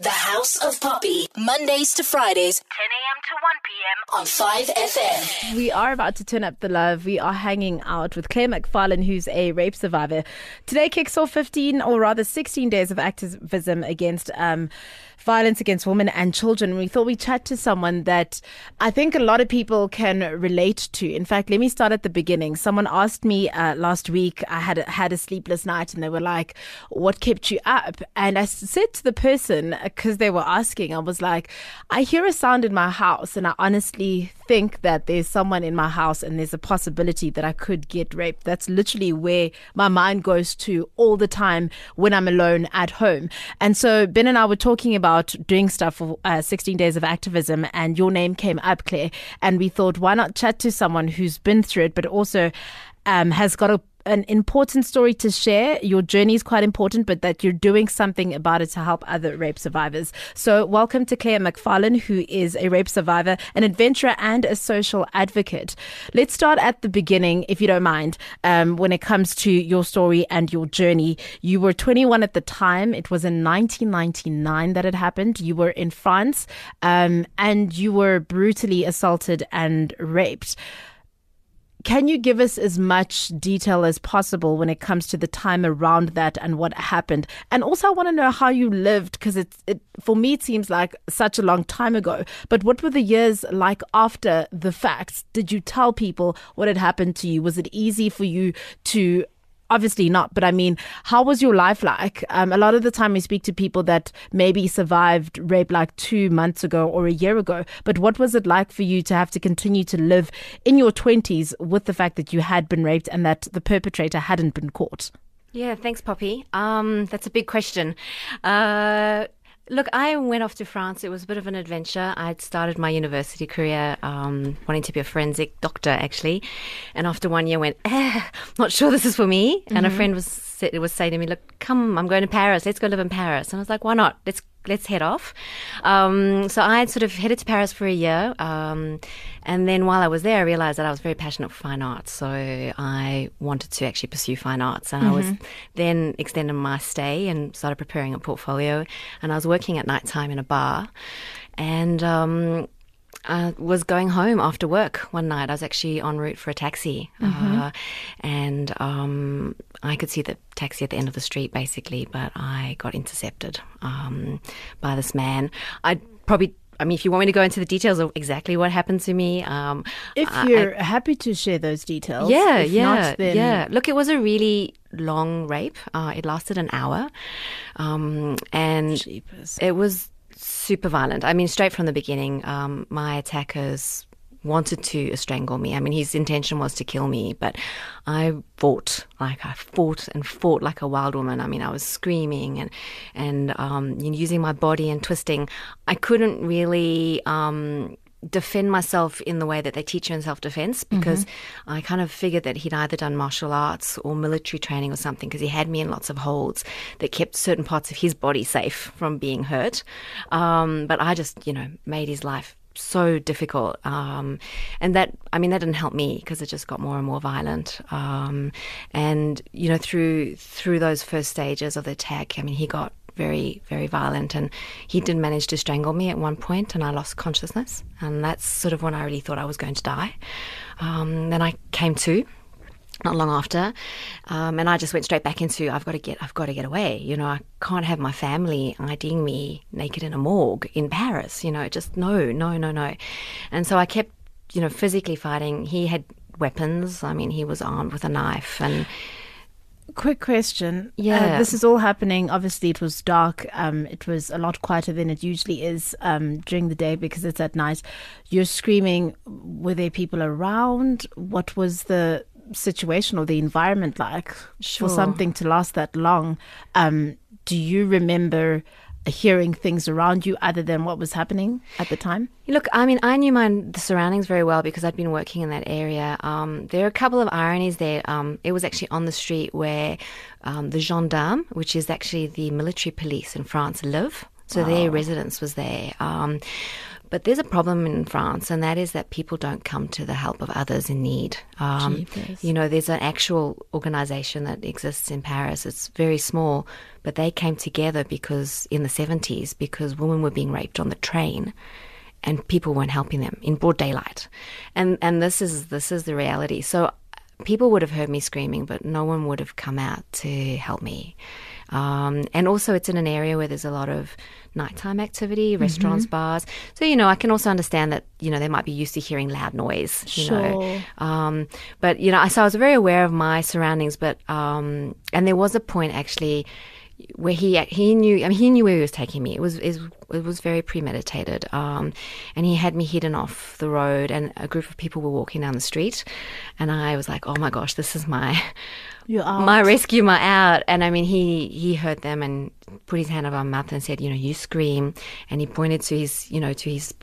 The House of Poppy, Mondays to Fridays, 10 a.m. to 1 p.m. on 5FM. We are about to turn up the love. We are hanging out with Claire MacFarlane, who's a rape survivor. Today kicks off 15, or rather 16 days of activism against um, violence against women and children. We thought we'd chat to someone that I think a lot of people can relate to. In fact, let me start at the beginning. Someone asked me uh, last week, I had had a sleepless night, and they were like, What kept you up? And I said to the person, because they were asking, I was like, I hear a sound in my house, and I honestly think that there's someone in my house and there's a possibility that I could get raped. That's literally where my mind goes to all the time when I'm alone at home. And so Ben and I were talking about doing stuff for uh, 16 days of activism, and your name came up, Claire. And we thought, why not chat to someone who's been through it, but also um, has got a an important story to share. Your journey is quite important, but that you're doing something about it to help other rape survivors. So, welcome to Claire MacFarlane, who is a rape survivor, an adventurer, and a social advocate. Let's start at the beginning, if you don't mind, um, when it comes to your story and your journey. You were 21 at the time. It was in 1999 that it happened. You were in France, um, and you were brutally assaulted and raped. Can you give us as much detail as possible when it comes to the time around that and what happened? And also, I want to know how you lived because it's it, for me it seems like such a long time ago. But what were the years like after the facts? Did you tell people what had happened to you? Was it easy for you to obviously not, but I mean, how was your life like? Um, a lot of the time we speak to people that maybe survived rape like two months ago or a year ago, but what was it like for you to have to continue to live in your 20s with the fact that you had been raped and that the perpetrator hadn't been caught? Yeah, thanks, Poppy. Um, that's a big question. Uh, Look, I went off to France. It was a bit of an adventure. I'd started my university career um, wanting to be a forensic doctor, actually, and after one year, went, eh, not sure this is for me. Mm-hmm. And a friend was was saying to me, "Look, come, I'm going to Paris. Let's go live in Paris." And I was like, "Why not? Let's let's head off." Um, so I had sort of headed to Paris for a year, um, and then while I was there, I realized that I was very passionate for fine arts. So I wanted to actually pursue fine arts, and mm-hmm. I was mm-hmm. then extended my stay and started preparing a portfolio. And I was working at night time in a bar, and um, I was going home after work one night. I was actually en route for a taxi, mm-hmm. uh, and um, I could see the taxi at the end of the street, basically. But I got intercepted um, by this man. I probably I mean, if you want me to go into the details of exactly what happened to me, um, if you're I, happy to share those details, yeah, yeah, not, then... yeah. Look, it was a really long rape. Uh, it lasted an hour, um, and Jeepers. it was super violent. I mean, straight from the beginning, um, my attackers wanted to strangle me. I mean, his intention was to kill me, but I fought like I fought and fought like a wild woman. I mean, I was screaming and and um, using my body and twisting. I couldn't really. Um, defend myself in the way that they teach you in self defense because mm-hmm. I kind of figured that he'd either done martial arts or military training or something because he had me in lots of holds that kept certain parts of his body safe from being hurt. Um, but I just, you know, made his life so difficult. Um, and that, I mean, that didn't help me because it just got more and more violent. Um, and, you know, through, through those first stages of the attack, I mean, he got very, very violent and he did manage to strangle me at one point and I lost consciousness. And that's sort of when I really thought I was going to die. Um, then I came to not long after, um, and I just went straight back into I've got to get I've got to get away. You know, I can't have my family IDing me naked in a morgue in Paris. You know, just no, no, no, no. And so I kept, you know, physically fighting. He had weapons. I mean, he was armed with a knife and. Quick question. Uh, yeah. Uh, this is all happening. Obviously, it was dark. Um, it was a lot quieter than it usually is um, during the day because it's at night. You're screaming. Were there people around? What was the situation or the environment like sure. for something to last that long. Um, do you remember hearing things around you other than what was happening at the time? Look, I mean, I knew my the surroundings very well because I'd been working in that area. Um, there are a couple of ironies there. Um, it was actually on the street where um, the gendarme, which is actually the military police in France, live. So their residence was there. Um, But there's a problem in France, and that is that people don't come to the help of others in need. Um, you know, there's an actual organization that exists in Paris. It's very small, but they came together because in the 70s, because women were being raped on the train and people weren't helping them in broad daylight. And and this is this is the reality. So people would have heard me screaming, but no one would have come out to help me. Um, and also, it's in an area where there's a lot of nighttime activity, restaurants, bars. So you know, I can also understand that you know they might be used to hearing loud noise. You know, Sure. um, but you know, I- so I was very aware of my surroundings. But um, and there was a point actually where he he knew. I mean, he knew where he was taking me. It was it, it was very premeditated. Um, and he had me hidden off the road, and a group of people were walking down the street, and I was like, oh my gosh, this is my my rescue, my out. And I mean, he he heard them and put his hand over my mouth and said, you know, you scream. And he pointed to his, you know, to his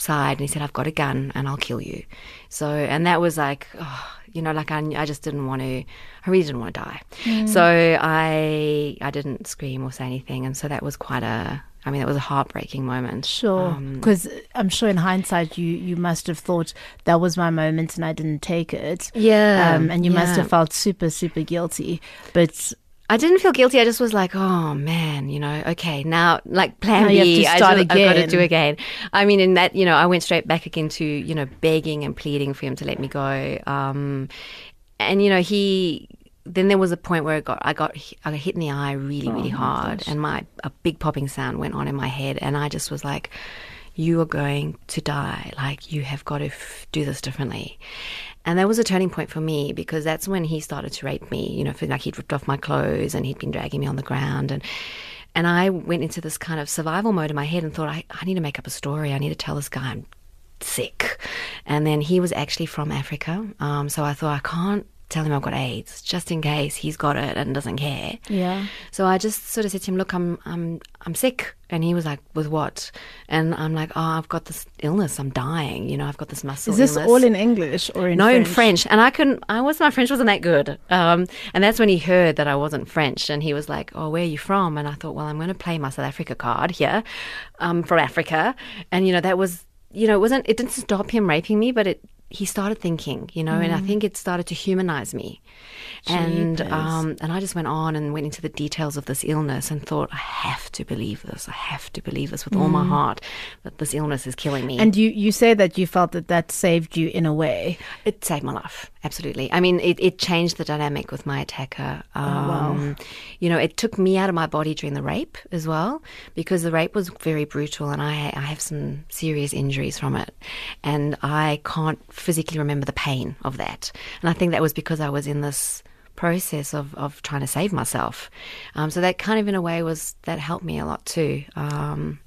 side and he said, I've got a gun and I'll kill you. So, and that was like, oh, you know, like I, I just didn't want to, I really didn't want to die. So I, I didn't scream or say anything. And so that was quite a, I mean, it was a heartbreaking moment. Sure, Um, because I'm sure in hindsight you you must have thought that was my moment and I didn't take it. Yeah, um, and you must have felt super super guilty. But I didn't feel guilty. I just was like, oh man, you know, okay, now like plan Now have B, I I've got to do again. I mean, in that, you know, I went straight back again to, you know, begging and pleading for him to let me go. Um, and you know, he. Then there was a point where I got I got I got hit in the eye really really hard, and my a big popping sound went on in my head, and I just was like, "You are going to die. Like you have got to f- do this differently." And that was a turning point for me because that's when he started to rape me. You know, like he'd ripped off my clothes and he'd been dragging me on the ground. And and I went into this kind of survival mode in my head and thought, I, I need to make up a story. I need to tell this guy I'm sick. And then he was actually from Africa. Um, so I thought, I can't tell him I've got AIDS just in case he's got it and doesn't care. yeah, So I just sort of said to him, "Look, I'm I'm I'm sick," and he was like, "With what?" And I'm like, "Oh, I've got this illness. I'm dying. You know, I've got this muscle is this illness." all in English or in no, French? in French, and I couldn't. I was my French wasn't that good, um, and that's when he heard that I wasn't French, and he was like, "Oh, where are you from?" And I thought, "Well, I'm going to play my South Africa card here, um, from Africa," and you know that was, you know, it wasn't. It didn't stop him raping me, but it. He started thinking, you know, and I think it started to humanize me, and um, and I just went on and went into the details of this illness and thought, I have to believe this. I have to believe this with all my heart that this illness is killing me. And you you say that you felt that that saved you in a way. It saved my life, absolutely. I mean, it, it changed the dynamic with my attacker. Um, You know, it took me out of my body during the rape as well, because the rape was very brutal and I, I have some serious injuries from it. And I can't physically remember the pain of that. And I think that was because I was in this process of, of trying to save myself. Um, so that kind of, in a way, was that helped me a lot too. Um,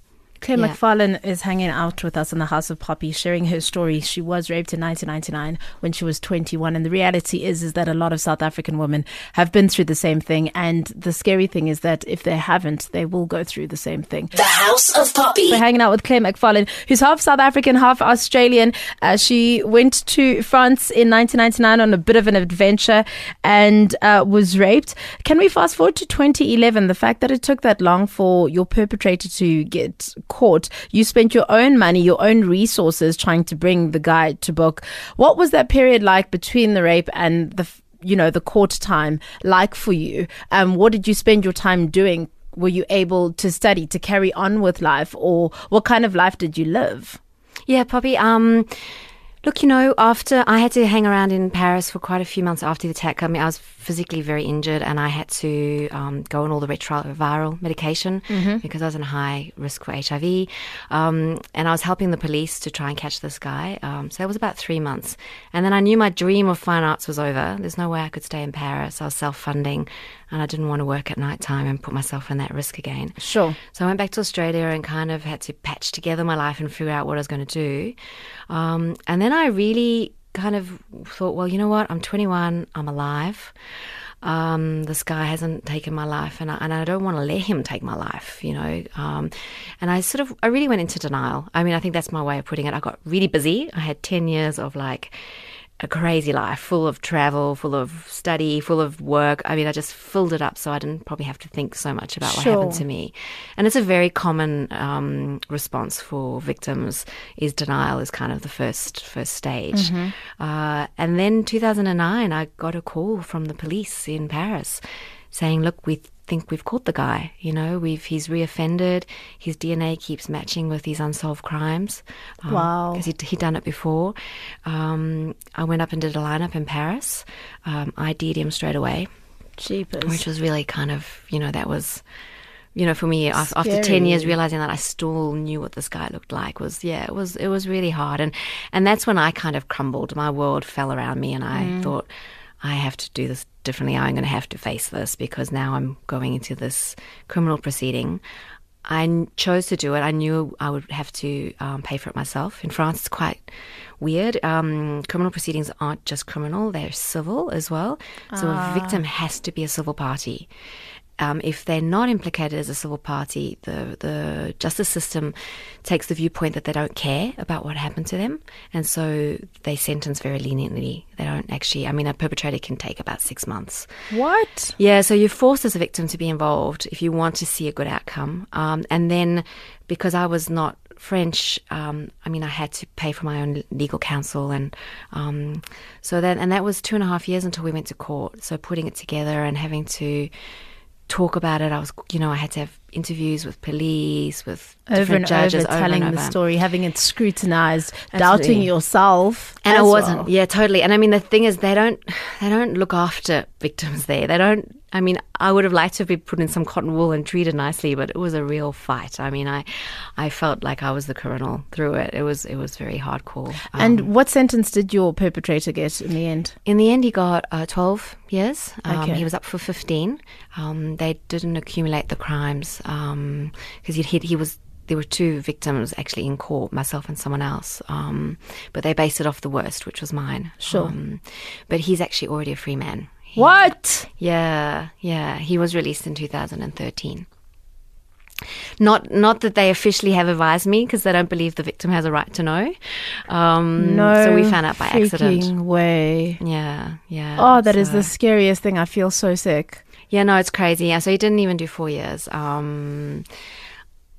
Claire Yeah. MacFarlane is hanging out with us in the House of Poppy, sharing her story. She was raped in 1999 when she was 21, and the reality is is that a lot of South African women have been through the same thing. And the scary thing is that if they haven't, they will go through the same thing. The House of Poppy. We're hanging out with Claire MacFarlane, who's half South African, half Australian. Uh, she went to France in 1999 on a bit of an adventure and uh, was raped. Can we fast forward to 2011? The fact that it took that long for your perpetrator to get caught, you spent your own money, your own resources trying to bring the guy to book. What was that period like between the rape and the you know the court time like for you? Um, what did you spend your time doing? were you able to study to carry on with life or what kind of life did you live Yeah, Poppy. Um, look, you know, after I had to hang around in Paris for quite a few months after the attack. I mean, I was physically very injured, and I had to um, go on all the retroviral medication because I was in high risk for HIV. Um, and I was helping the police to try and catch this guy. Um, so it was about three months, and then I knew my dream of fine arts was over. There's no way I could stay in Paris. I was self-funding, and I didn't want to work at night time and put myself in that risk again. sure So I went back to Australia and kind of had to patch together my life and figure out what I was going to do. Um, and then I really kind of thought, well, you know what? I'm 21. I'm alive. Um, this guy hasn't taken my life, and I, and I don't want to let him take my life, you know. Um, and I sort of, I really went into denial. I mean, I think that's my way of putting it. I got really busy. I had 10 years of like, a crazy life, full of travel, full of study, full of work. I mean, I just filled it up so I didn't probably have to think so much about Sure. what happened to me. And it's a very common um, response for victims. Is denial is kind of the first first stage. Uh, and then 2009, I got a call from the police in Paris saying, "Look, we." Think we've caught the guy. You know, we've he's reoffended. His DNA keeps matching with these unsolved crimes. Um, Wow. because he'd, he'd done it before. Um, I went up and did a lineup in Paris. Um, ID'd him straight away, Jeepers. which was really kind of, you know, that was, you know, for me af- after ten years realizing that I still knew what this guy looked like was, yeah, it was it was really hard, and and that's when I kind of crumbled. My world fell around me, and I Mm. thought. I have to do this differently. I'm going to have to face this because now I'm going into this criminal proceeding. I chose to do it. I knew I would have to um, pay for it myself. In France, it's quite weird. Um, criminal proceedings aren't just criminal, they're civil as well. So a victim has to be a civil party. Um, if they're not implicated as a civil party, the, the justice system takes the viewpoint that they don't care about what happened to them. And so they sentence very leniently. They don't actually, I mean, a perpetrator can take about six months. what? Yeah, so you're forced as a victim to be involved if you want to see a good outcome. Um, and then because I was not French, um, I mean, I had to pay for my own legal counsel, and um, so then, and that was two and a half years until we went to court. So putting it together and having to talk about it, I was, you know, I had to have interviews with police, with Over different and judges, over, telling and the story, having it scrutinized, doubting yourself. and I wasn't. well. Yeah, totally. And I mean, the thing is, they don't they don't look after victims there. They don't. I mean, I would have liked to be put in some cotton wool and treated nicely, but it was a real fight. I mean, I I felt like I was the criminal through it. It was it was very hardcore. Um, And what sentence did your perpetrator get in the end? in the end, he got uh, 12 years. Um, Okay. He was up for 15. Um, they didn't accumulate the crimes because he he was. There were two victims actually in court, myself and someone else. Um, but they based it off the worst, which was mine. Sure. Um, but he's actually already a free man. What? Yeah, yeah. He was released in 2013. Not, not that they officially have advised me because they don't believe the victim has a right to know. Um, No. so we found out by accident. way. Yeah, yeah. Oh, that is so- the scariest thing. I feel so sick. Yeah, no, it's crazy. Yeah, so he didn't even do four years. Um,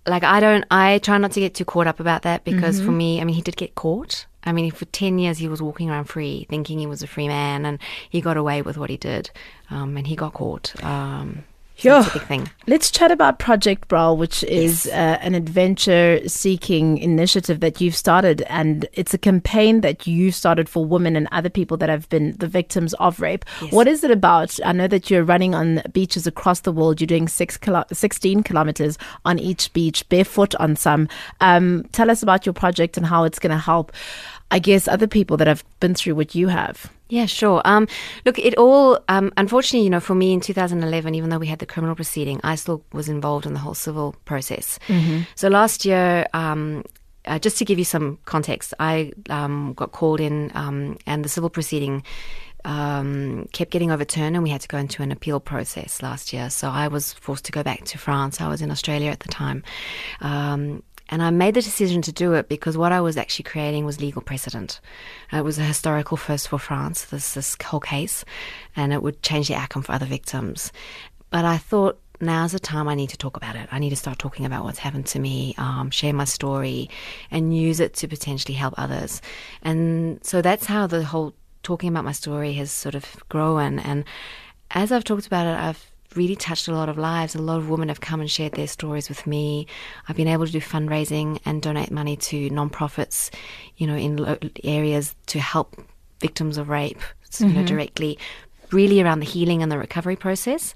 like I don't, I try not to get too caught up about that because Mm-hmm. for me, I mean, he did get caught. I mean, for ten years he was walking around free, thinking he was a free man, and he got away with what he did, um, and he got caught. Um, so that's a big thing. Let's chat about Project Bra, which is uh, an adventure seeking initiative that you've started. And it's a campaign that you started for women and other people that have been the victims of rape. What is it about? I know that you're running on beaches across the world. You're doing six kilo- 16 kilometers on each beach, barefoot on some. Um, tell us about your project and how it's going to help, I guess, other people that have been through what you have. Yeah, sure. Um, look, it all, um, unfortunately, you know, for me in 2011, even though we had the criminal proceeding, I still was involved in the whole civil process. So last year, um, uh, just to give you some context, I um, got called in, um, and the civil proceeding um, kept getting overturned, and we had to go into an appeal process last year. So I was forced to go back to France. I was in Australia at the time. And I made the decision to do it because what I was actually creating was legal precedent. It was a historical first for France, this, this whole case, and it would change the outcome for other victims. But I thought now's the time I need to talk about it. I need to start talking about what's happened to me, um, share my story, and use it to potentially help others. And so that's how the whole talking about my story has sort of grown. And as I've talked about it, I've really touched a lot of lives. A lot of women have come and shared their stories with me. I've been able to do fundraising and donate money to nonprofits, you know, in areas to help victims of rape, you know, directly, really around the healing and the recovery process.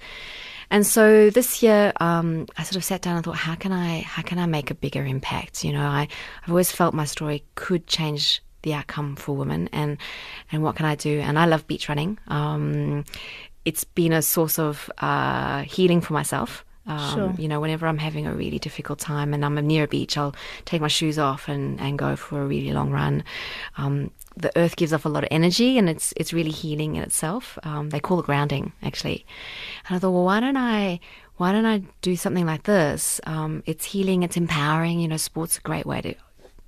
And so this year, um, I sort of sat down and thought, how can I, how can I make a bigger impact? You know, I, I've always felt my story could change the outcome for women, and and what can I do? And I love beach running. Um, it's been a source of uh, healing for myself. Um, Sure. You know, whenever I'm having a really difficult time and I'm near a beach, I'll take my shoes off and, and go for a really long run. Um, the earth gives off a lot of energy and it's it's really healing in itself. Um, they call it grounding, actually. And I thought, well, why don't I why don't I do something like this? Um, it's healing, it's empowering. You know, sport's a great way to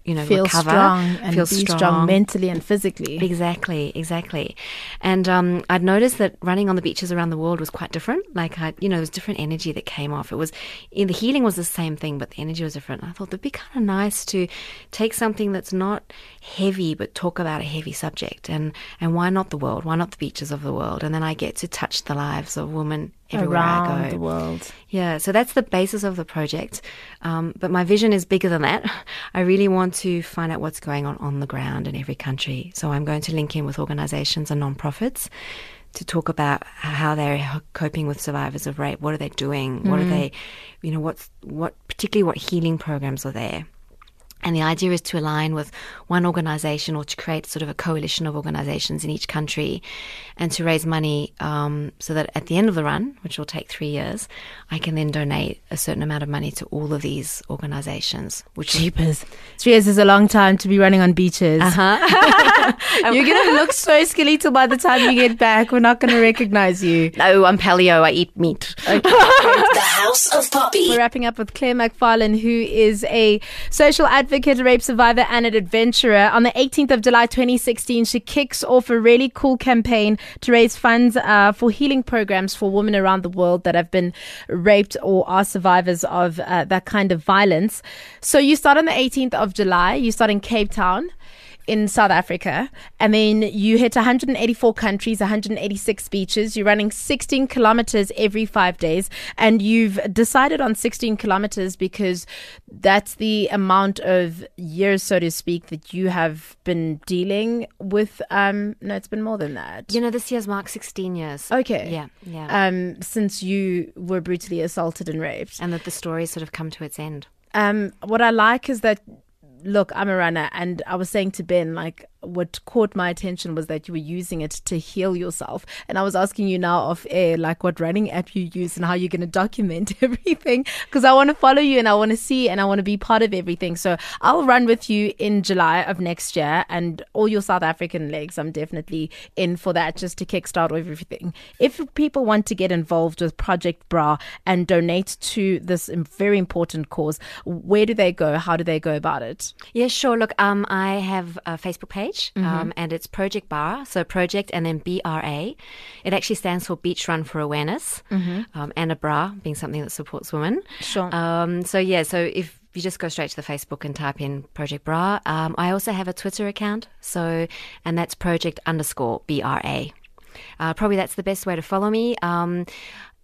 you know, feel recover, strong and feel be strong. mentally and physically. Exactly, exactly. And um, I'd noticed that running on the beaches around the world was quite different. Like, I, you know, there was different energy that came off. It was, in the healing was the same thing, but the energy was different. And I thought it'd be kind of nice to take something that's not heavy, but talk about a heavy subject. And and why not the world? Why not the beaches of the world? And then I get to touch the lives of women everywhere around I go. the world. Yeah, so that's the basis of the project. Um, but my vision is bigger than that. I really want to find out what's going on on the ground in every country. So I'm going to link in with organizations and nonprofits to talk about how they're coping with survivors of rape. What are they doing? What are they, you know, what's what particularly what healing programs are there? And the idea is to align with one organization or to create sort of a coalition of organizations in each country and to raise money um, so that at the end of the run, which will take three years, I can then donate a certain amount of money to all of these organizations. Which Jeepers. Three years is a long time to be running on beaches. uh-huh. You're going to look so skeletal by the time you get back. We're not going to recognize you. no, I'm paleo. I eat meat. The House of Poppy. We're wrapping up with Claire MacFarlane, who is a social advocate, a rape survivor, and an adventurer. On the 18th of July 2016, she kicks off a really cool campaign to raise funds uh, for healing programs for women around the world that have been raped or are survivors of uh, that kind of violence. So you start on the 18th of July, you start in Cape Town in South Africa, and then you hit 184 countries, 186 beaches. You're running 16 kilometers every five days, and you've decided on 16 kilometers because that's the amount of years, so to speak, that you have been dealing with. Um, no, it's been more than that. You know, this year's marked 16 years. Okay. Yeah, yeah. Um, since you were brutally assaulted and raped. and that the story sort of come to its end. Um, what I like is that, look, I'm a runner, and I was saying to Ben, like, what caught my attention was that you were using it to heal yourself. And I was asking you now off air, like, what running app you use and how you're going to document everything, because I want to follow you and I want to see and I want to be part of everything. So I'll run with you in July of next year, and all your South African legs, I'm definitely in for that just to kickstart everything. If people want to get involved with Project Bra and donate to this very important cause, where do they go? How do they go about it? Yeah, sure. Look, um, I have a Facebook page, um, and it's Project Bra. So Project and then B R A. It actually stands for Beach Run for Awareness, um, and a bra being something that supports women. Sure. Um, so yeah, so if you just go straight to the Facebook and type in Project Bra, um, I also have a Twitter account. So and that's Project underscore B R A. Uh, probably that's the best way to follow me. Um,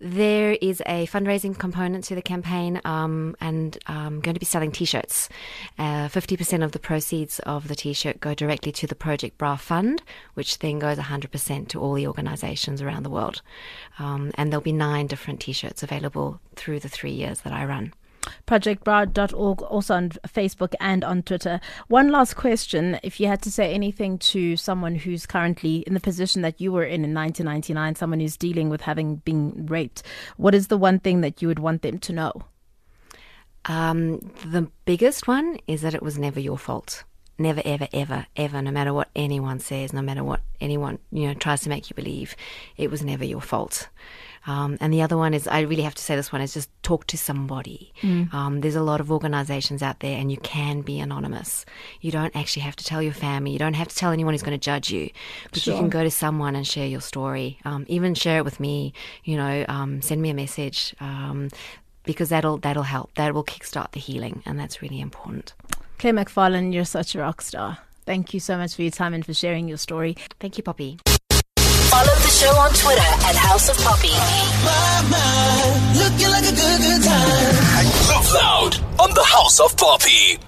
there is a fundraising component to the campaign, um, and I'm going to be selling T-shirts. Uh, Fifty percent of the proceeds of the T-shirt go directly to the Project Bra Fund, which then goes 100% to all the organisations around the world. Um, and there'll be nine different T-shirts available through the three years that I run. projectbra.org, also on Facebook and on Twitter. One last question. If you had to say anything to someone who's currently in the position that you were in in 1999, someone who's dealing with having been raped, what is the one thing that you would want them to know? Um, the biggest one is that it was never your fault. Never, ever, ever, ever, no matter what anyone says, no matter what anyone, you know, tries to make you believe, it was never your fault. Um, and the other one is, I really have to say this one is just talk to somebody. Um, there's a lot of organizations out there and you can be anonymous. You don't actually have to tell your family. You don't have to tell anyone who's going to judge you. But you can go to someone and share your story. Um, even share it with me, you know, um, send me a message. Um, because that'll that'll help. That will kickstart the healing, and that's really important. Claire MacFarlane, you're such a rock star. Thank you so much for your time and for sharing your story. Thank you, Poppy. Follow the show on Twitter at House of Poppy. Looking like a good, good time. Loud on the House of Poppy.